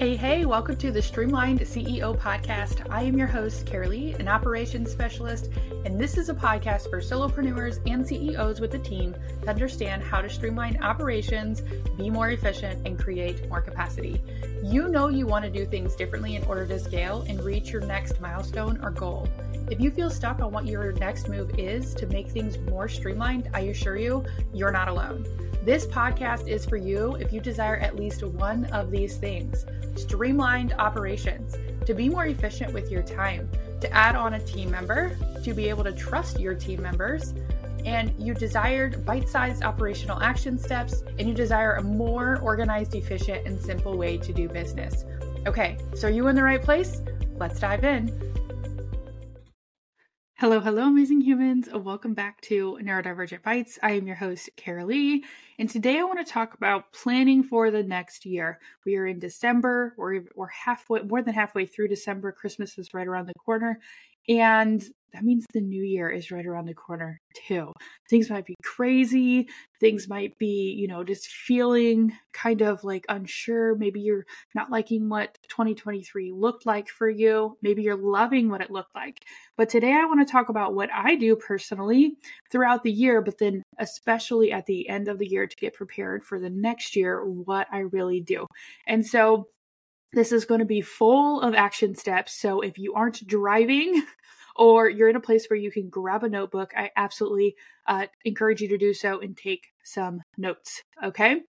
Hey, hey, welcome to the Streamlined CEO podcast. I am your host, Karalee, an operations specialist, and this is a podcast for solopreneurs and CEOs with a team to understand how to streamline operations, be more efficient, and create more capacity. You know you want to do things differently in order to scale and reach your next milestone or goal. If you feel stuck on what your next move is to make things more streamlined, I assure you, you're not alone. This podcast is for you if you desire at least one of these things streamlined operations, to be more efficient with your time, to add on a team member, to be able to trust your team members, and you desired bite sized operational action steps, and you desire a more organized, efficient, and simple way to do business. Okay, so are you in the right place? Let's dive in. Hello, hello, amazing humans. Welcome back to Neurodivergent Bites. I am your host, Kara Karalee, and today I want to talk about planning for the next year. We are in December, we're, we're halfway, more than halfway through December. Christmas is right around the corner, and that means the new year is right around the corner too. Things might be crazy. Things might be, you know, just feeling kind of like unsure. Maybe you're not liking what 2023 looked like for you. Maybe you're loving what it looked like. But today I want to talk about what I do personally throughout the year, but then especially at the end of the year to get prepared for the next year, what I really do. And so this is going to be full of action steps. So if you aren't driving, or you're in a place where you can grab a notebook, I absolutely uh, encourage you to do so and take some notes. Okay.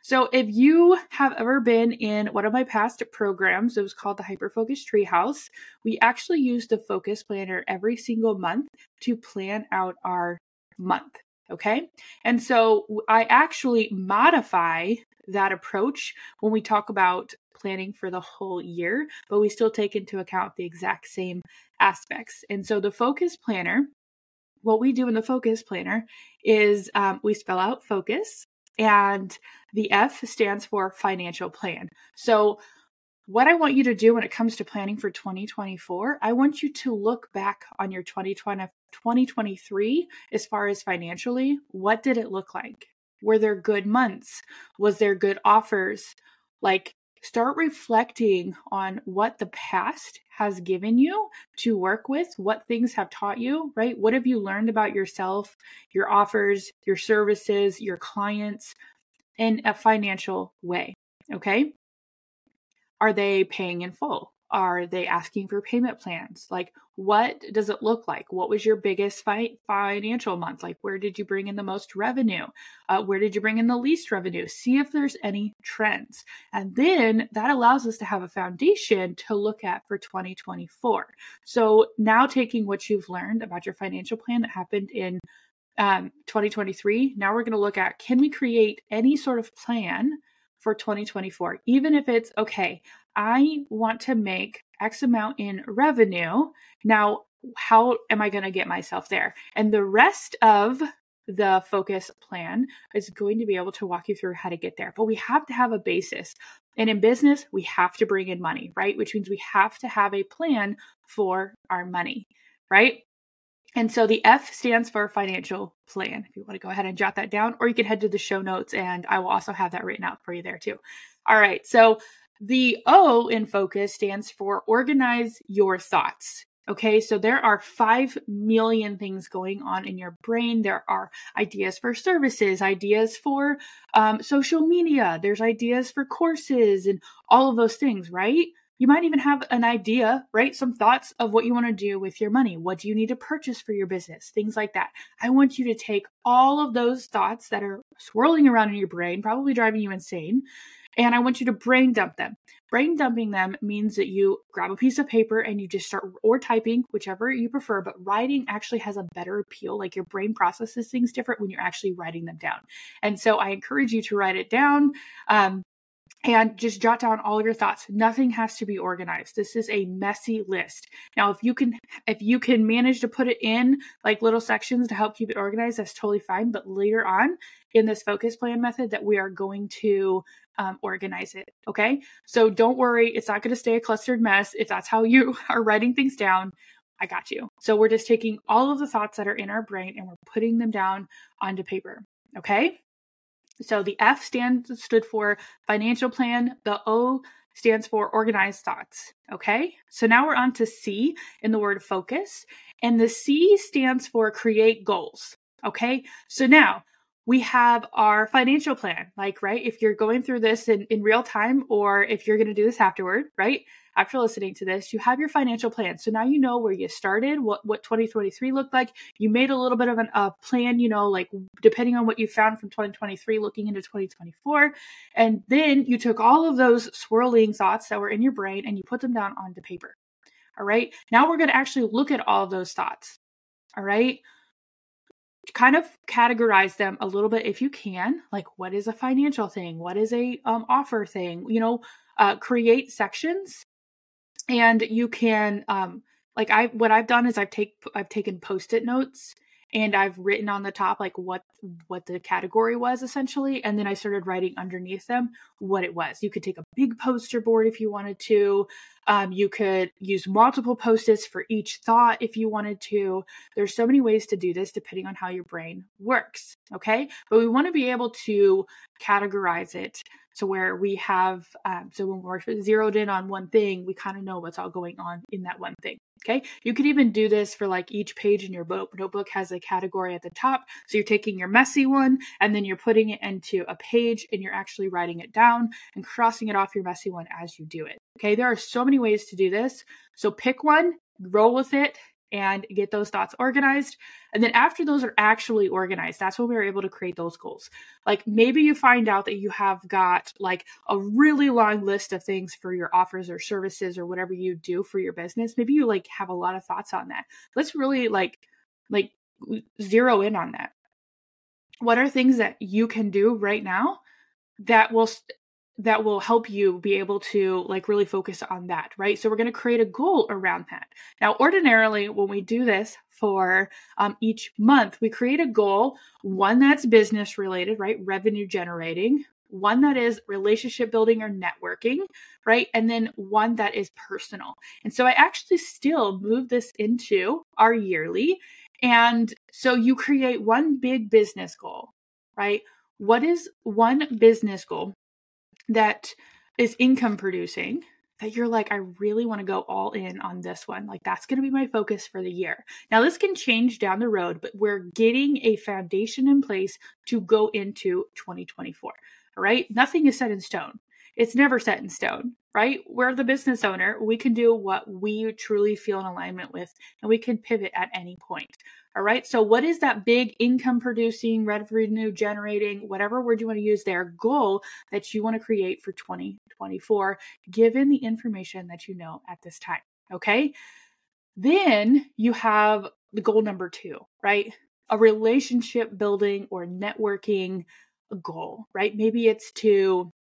So, if you have ever been in one of my past programs, it was called the Hyperfocus Treehouse. We actually use the Focus Planner every single month to plan out our month. Okay. And so I actually modify that approach when we talk about planning for the whole year, but we still take into account the exact same aspects. And so the focus planner, what we do in the focus planner is um, we spell out focus, and the F stands for financial plan. So what I want you to do when it comes to planning for 2024, I want you to look back on your 2020, 2023 as far as financially. What did it look like? Were there good months? Was there good offers? Like, start reflecting on what the past has given you to work with, what things have taught you, right? What have you learned about yourself, your offers, your services, your clients in a financial way? Okay. Are they paying in full? Are they asking for payment plans? Like, what does it look like? What was your biggest fi- financial month? Like, where did you bring in the most revenue? Uh, where did you bring in the least revenue? See if there's any trends. And then that allows us to have a foundation to look at for 2024. So, now taking what you've learned about your financial plan that happened in um, 2023, now we're going to look at can we create any sort of plan for 2024, even if it's okay, I want to make X amount in revenue. Now, how am I going to get myself there? And the rest of the focus plan is going to be able to walk you through how to get there. But we have to have a basis. And in business, we have to bring in money, right? Which means we have to have a plan for our money, right? And so the F stands for financial plan. If you want to go ahead and jot that down, or you can head to the show notes and I will also have that written out for you there too. All right. So the O in focus stands for organize your thoughts. Okay, so there are 5 million things going on in your brain. There are ideas for services, ideas for um, social media, there's ideas for courses, and all of those things, right? You might even have an idea, right? Some thoughts of what you want to do with your money. What do you need to purchase for your business? Things like that. I want you to take all of those thoughts that are swirling around in your brain, probably driving you insane, and I want you to brain dump them. Brain dumping them means that you grab a piece of paper and you just start or typing, whichever you prefer, but writing actually has a better appeal. Like your brain processes things different when you're actually writing them down. And so I encourage you to write it down. Um, and just jot down all of your thoughts nothing has to be organized this is a messy list now if you can if you can manage to put it in like little sections to help keep it organized that's totally fine but later on in this focus plan method that we are going to um, organize it. Okay. So don't worry. It's not going to stay a clustered mess. If that's how you are writing things down, I got you. So we're just taking all of the thoughts that are in our brain and we're putting them down onto paper. Okay. So the F stand stood for financial plan. The O stands for organized thoughts. Okay. So now we're on to C in the word focus. And the C stands for create goals. Okay. So now we have our financial plan. Like, right, if you're going through this in, in real time or if you're going to do this afterward, right, after listening to this, you have your financial plan. So now you know where you started, what, what 2023 looked like. You made a little bit of a uh, plan, you know, like depending on what you found from 2023, looking into 2024. And then you took all of those swirling thoughts that were in your brain and you put them down onto paper. All right. Now we're going to actually look at all those thoughts. All right kind of categorize them a little bit if you can like what is a financial thing? What is a um, offer thing? You know uh, create sections and you can um like i what i've done is i've take i've taken post-it notes and I've written on the top like what what the category was essentially and then I started writing underneath them what it was. You could take a big poster board if you wanted to. Um, you could use multiple post-its for each thought if you wanted to. There's so many ways to do this depending on how your brain works. Okay, but we want to be able to categorize it so where we have um, so when we're zeroed in on one thing, we kind of know what's all going on in that one thing. Okay. You could even do this for like each page in your book. Notebook has a category at the top. So you're taking your messy one and then you're putting it into a page and you're actually writing it down and crossing it off your messy one as you do it. Okay. There are so many ways to do this. So pick one, roll with it, and get those thoughts organized. And then after those are actually organized, that's when we are able to create those goals. Like maybe you find out that you have got like a really long list of things for your offers or services or whatever you do for your business. Maybe you like have a lot of thoughts on that. Let's really like like zero in on that. What are things that you can do right now that will that will help you be able to like really focus on that, right? So we're going to create a goal around that. Now, ordinarily, when we do this for um, each month, we create a goal, one that's business related, right? Revenue generating, one that is relationship building or networking, right? And then one that is personal. And so I actually still move this into our yearly. And so you create one big business goal, right? What is one business goal that is income producing that you're like, I really want to go all in on this one. Like, that's going to be my focus for the year. Now, this can change down the road, but we're getting a foundation in place to go into 2024. All right. Nothing is set in stone. It's never set in stone, right? We're the business owner. We can do what we truly feel in alignment with, and we can pivot at any point. All right. So, what is that big income producing, revenue generating, whatever word you want to use there, goal that you want to create for 2024, given the information that you know at this time? Okay. Then you have the goal number two, right? A relationship building or networking goal, right? Maybe it's to,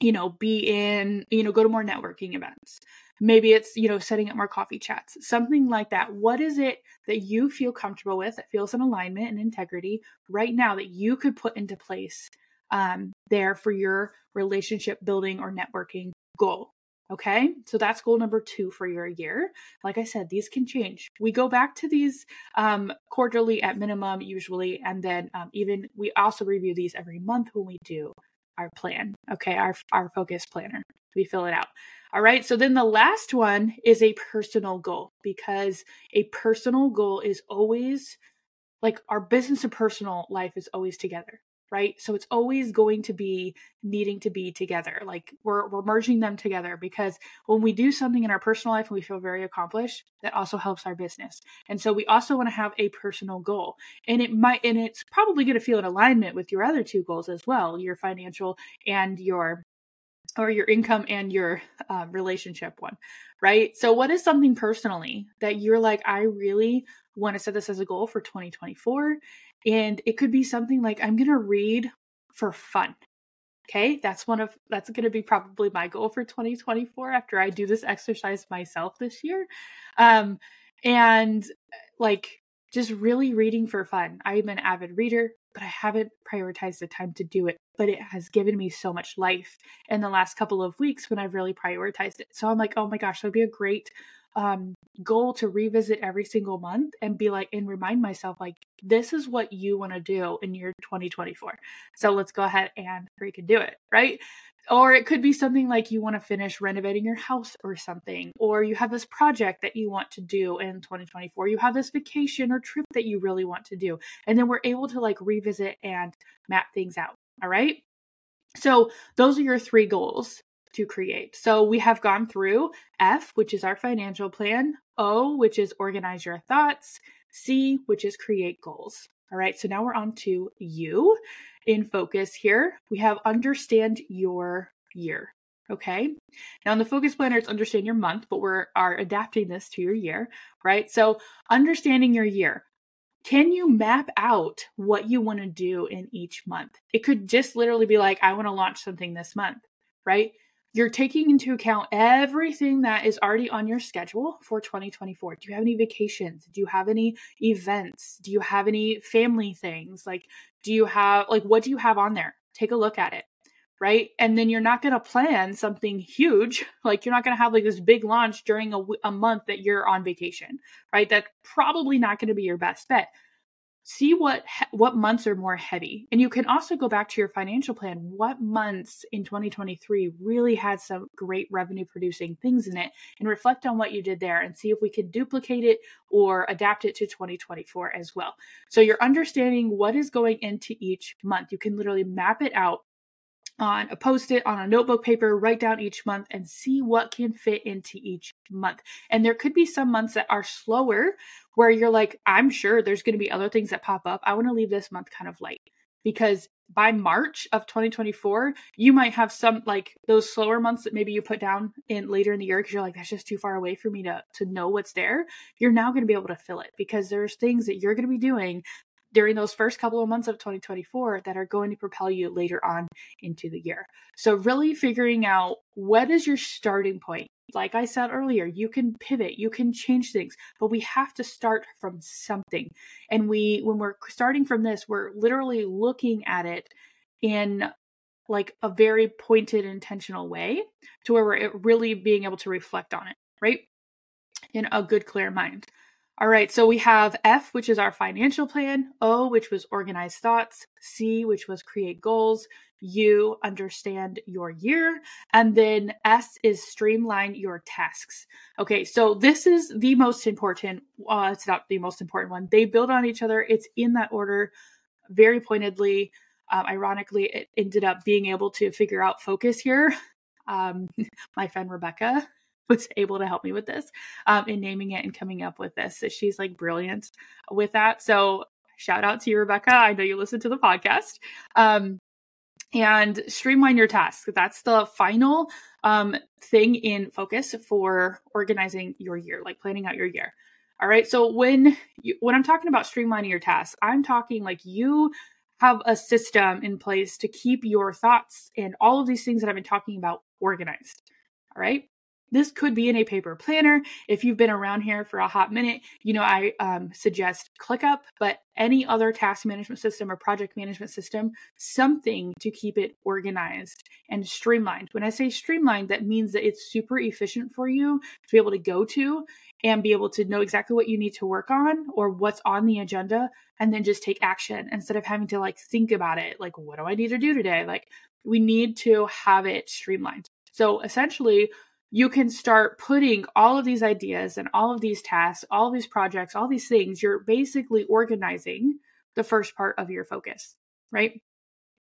you know, be in, you know, go to more networking events. Maybe it's, you know, setting up more coffee chats, something like that. What is it that you feel comfortable with that feels in alignment and integrity right now that you could put into place um, there for your relationship building or networking goal? Okay, so that's goal number two for your year. Like I said, these can change. We go back to these um, quarterly at minimum, usually, and then um, even we also review these every month when we do our plan. Okay, our our focus planner. We fill it out. All right. So then the last one is a personal goal because a personal goal is always like our business and personal life is always together, right? So it's always going to be needing to be together. Like we're we're merging them together because when we do something in our personal life and we feel very accomplished, that also helps our business. And so we also want to have a personal goal. And it might and it's probably going to feel in alignment with your other two goals as well, your financial and your or your income and your uh, relationship one, right? So, what is something personally that you're like, I really want to set this as a goal for 2024? And it could be something like, I'm going to read for fun. Okay, that's one of that's going to be probably my goal for 2024 after I do this exercise myself this year. Um, and like just really reading for fun. I'm an avid reader, but I haven't prioritized the time to do it. But it has given me so much life in the last couple of weeks when I've really prioritized it. So I'm like, oh my gosh, that'd be a great um, goal to revisit every single month and be like, and remind myself, like, this is what you want to do in year 2024. So let's go ahead and freaking do it, right? Or it could be something like you want to finish renovating your house or something, or you have this project that you want to do in 2024. You have this vacation or trip that you really want to do. And then we're able to like revisit and map things out. All right. So those are your three goals to create. So we have gone through F, which is our financial plan, O, which is organize your thoughts, C, which is create goals. All right, so now we're on to U in focus here. We have understand your year. Okay. Now in the focus planner, it's understand your month, but we're are adapting this to your year, right? So understanding your year. Can you map out what you want to do in each month? It could just literally be like, I want to launch something this month, right? You're taking into account everything that is already on your schedule for 2024. Do you have any vacations? Do you have any events? Do you have any family things? Like, do you have, like, what do you have on there? Take a look at it, right? And then you're not going to plan something huge. Like, you're not going to have like this big launch during a, a month that you're on vacation, right? That's probably not going to be your best bet see what what months are more heavy. And you can also go back to your financial plan. What months in 2023 really had some great revenue producing things in it and reflect on what you did there and see if we could duplicate it or adapt it to 2024 as well. So you're understanding what is going into each month. You can literally map it out on a post it on a notebook paper, write down each month and see what can fit into each month. And there could be some months that are slower where you're like, I'm sure there's going to be other things that pop up. I want to leave this month kind of light because by March of 2024, you might have some like those slower months that maybe you put down in later in the year because you're like, that's just too far away for me to to know what's there. You're now going to be able to fill it because there's things that you're going to be doing during those first couple of months of 2024 that are going to propel you later on into the year. So, really figuring out what is your starting point. Like I said earlier, you can pivot, you can change things, but we have to start from something. And we, when we're starting from this, we're literally looking at it in like a very pointed, intentional way to where we're really being able to reflect on it, right? In a good, clear mind. All right, so we have F, which is our financial plan, O, which was organize thoughts, C, which was create goals, U, understand your year, and then S is streamline your tasks. Okay, so this is the most important. Uh, it's not the most important one. They build on each other. It's in that order, very pointedly. Um, ironically, it ended up being able to figure out focus here. Um, my friend Rebecca was able to help me with this um, in naming it and coming up with this. So she's like brilliant with that. So shout out to you, Rebecca. I know you listen to the podcast. Um, and streamline your tasks. That's the final um, thing in focus for organizing your year, like planning out your year. All right. So when you, when I'm talking about streamlining your tasks, I'm talking like you have a system in place to keep your thoughts and all of these things that I've been talking about organized. All right. This could be in a paper planner. If you've been around here for a hot minute, you know I um, suggest ClickUp, but any other task management system or project management system, something to keep it organized and streamlined. When I say streamlined, that means that it's super efficient for you to be able to go to and be able to know exactly what you need to work on or what's on the agenda and then just take action instead of having to like think about it like what do I need to do today? Like we need to have it streamlined. So essentially you can start putting all of these ideas and all of these tasks, all of these projects, all these things. You're basically organizing the first part of your focus, right?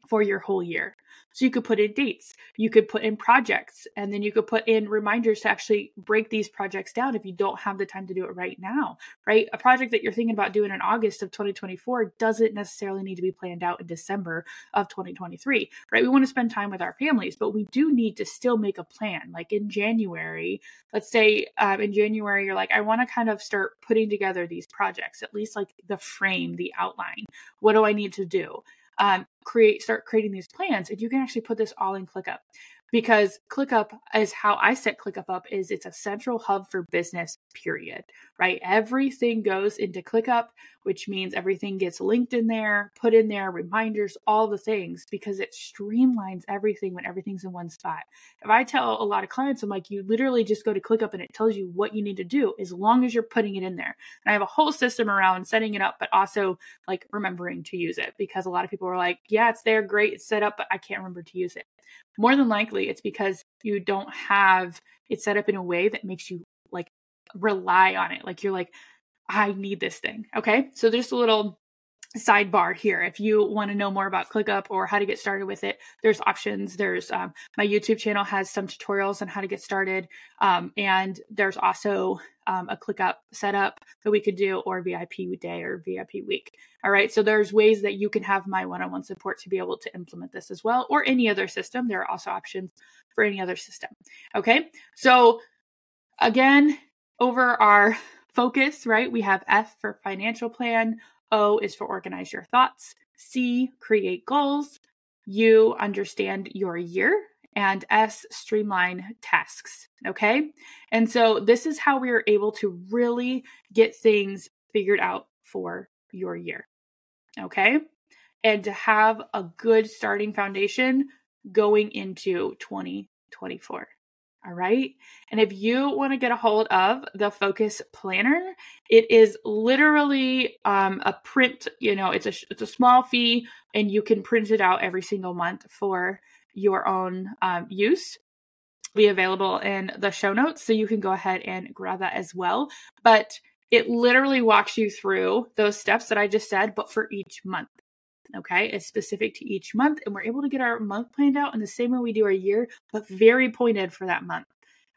For your whole year. So you could put in dates, you could put in projects, and then you could put in reminders to actually break these projects down if you don't have the time to do it right now, right? A project that you're thinking about doing in August of 2024 doesn't necessarily need to be planned out in December of 2023, right? We want to spend time with our families, but we do need to still make a plan. Like in January, let's say um, in January, you're like, I want to kind of start putting together these projects, at least like the frame, the outline. What do I need to do? Um, create start creating these plans and you can actually put this all in clickup because ClickUp is how I set ClickUp up is it's a central hub for business period, right? Everything goes into ClickUp, which means everything gets linked in there, put in there, reminders, all the things because it streamlines everything when everything's in one spot. If I tell a lot of clients, I'm like, you literally just go to ClickUp and it tells you what you need to do as long as you're putting it in there. And I have a whole system around setting it up, but also like remembering to use it because a lot of people are like, yeah, it's there, great, it's set up, but I can't remember to use it. more than likely it's because you don't have it set up in a way that makes you like rely on it. Like you're like, I need this thing. Okay. So there's a little sidebar here if you want to know more about clickup or how to get started with it there's options there's um, my youtube channel has some tutorials on how to get started um, and there's also um, a clickup setup that we could do or vip day or vip week all right so there's ways that you can have my one-on-one support to be able to implement this as well or any other system there are also options for any other system okay so again over our focus right we have f for financial plan O is for organize your thoughts. C, create goals. U, understand your year. And S, streamline tasks. Okay. And so this is how we are able to really get things figured out for your year. Okay. And to have a good starting foundation going into 2024. All right. And if you want to get a hold of the Focus Planner, it is literally um, a print. You know, it's a it's a small fee, and you can print it out every single month for your own um, use. Be available in the show notes, so you can go ahead and grab that as well. But it literally walks you through those steps that I just said, but for each month. Okay, it's specific to each month, and we're able to get our month planned out in the same way we do our year, but very pointed for that month.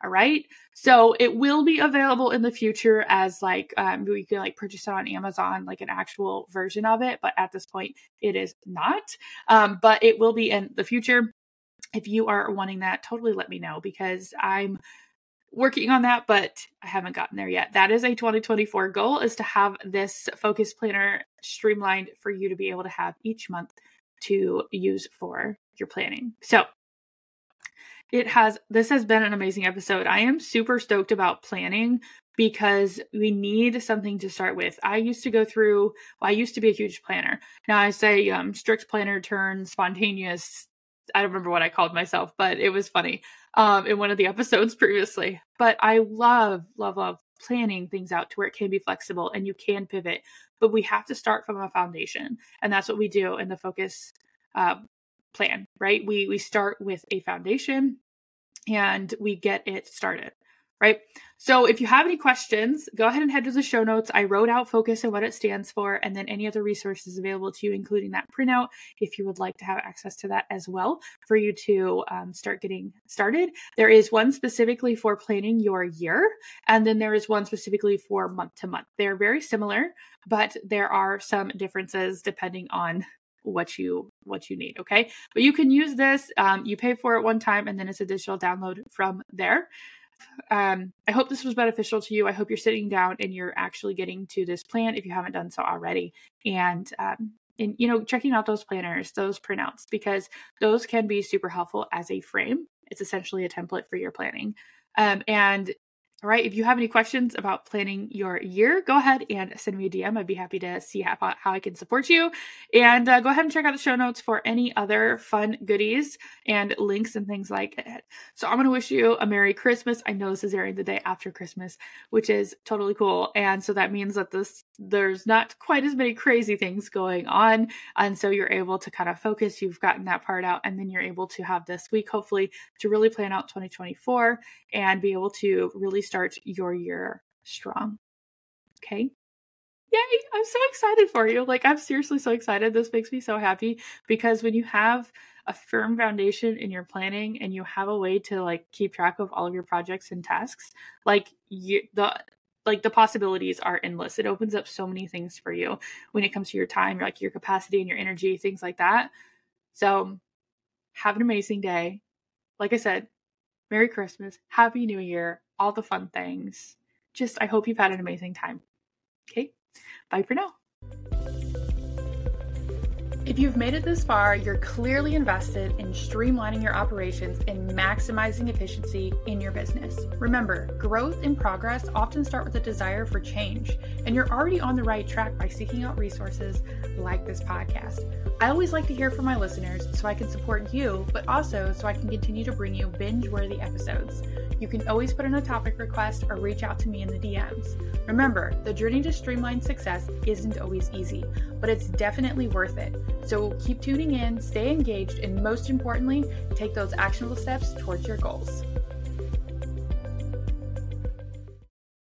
All right. So it will be available in the future as like um, you can like purchase it on Amazon, like an actual version of it. But at this point, it is not. Um, but it will be in the future. If you are wanting that, totally let me know because I'm working on that, but I haven't gotten there yet. That is a 2024 goal is to have this focus planner streamlined for you to be able to have each month to use for your planning. So it has this has been an amazing episode. I am super stoked about planning because we need something to start with. I used to go through well, I used to be a huge planner. Now I say um strict planner turn spontaneous I don't remember what I called myself, but it was funny um, in one of the episodes previously. But I love, love, love planning things out to where it can be flexible and you can pivot. But we have to start from a foundation, and that's what we do in the focus uh, plan, right? We we start with a foundation, and we get it started right? So if you have any questions, go ahead and head to the show notes. I wrote out focus and what it stands for, and then any other resources available to you, including that printout, if you would like to have access to that as well for you to um, start getting started. There is one specifically for planning your year, and then there is one specifically for month to month. They're very similar, but there are some differences depending on what you what you need okay but you can use this um, you pay for it one time and then it's a digital download from there um, I hope this was beneficial to you. I hope you're sitting down and you're actually getting to this plan if you haven't done so already. And um, and you know checking out those planners those printouts because those can be super helpful as a frame it's essentially a template for your planning um, and all right. If you have any questions about planning your year, go ahead and send me a DM. I'd be happy to see how, how I can support you. And uh, go ahead and check out the show notes for any other fun goodies and links and things like that. So I'm going to wish you a Merry Christmas. I know this is airing the day after Christmas, which is totally cool. And so that means that this there's not quite as many crazy things going on. And so you're able to kind of focus. You've gotten that part out. And then you're able to have this week, hopefully, to really plan out 2024 and be able to really start your year strong. Okay. Yay! I'm so excited for you. Like, I'm seriously so excited. This makes me so happy because when you have a firm foundation in your planning and you have a way to like keep track of all of your projects and tasks, like you, the like the possibilities are endless. It opens up so many things for you when it comes to your time, like your capacity and your energy, things like that. So, have an amazing day. Like I said, Merry Christmas, Happy New Year, all the fun things. Just, I hope you've had an amazing time. Okay, bye for now. If you've made it this far, you're clearly invested in streamlining your operations and maximizing efficiency in your business. Remember, growth and progress often start with a desire for change, and you're already on the right track by seeking out resources like this podcast. I always like to hear from my listeners so I can support you, but also so I can continue to bring you binge worthy episodes. You can always put in a topic request or reach out to me in the DMs. Remember, the journey to streamline success isn't always easy, but it's definitely worth it. So keep tuning in, stay engaged, and most importantly, take those actionable steps towards your goals.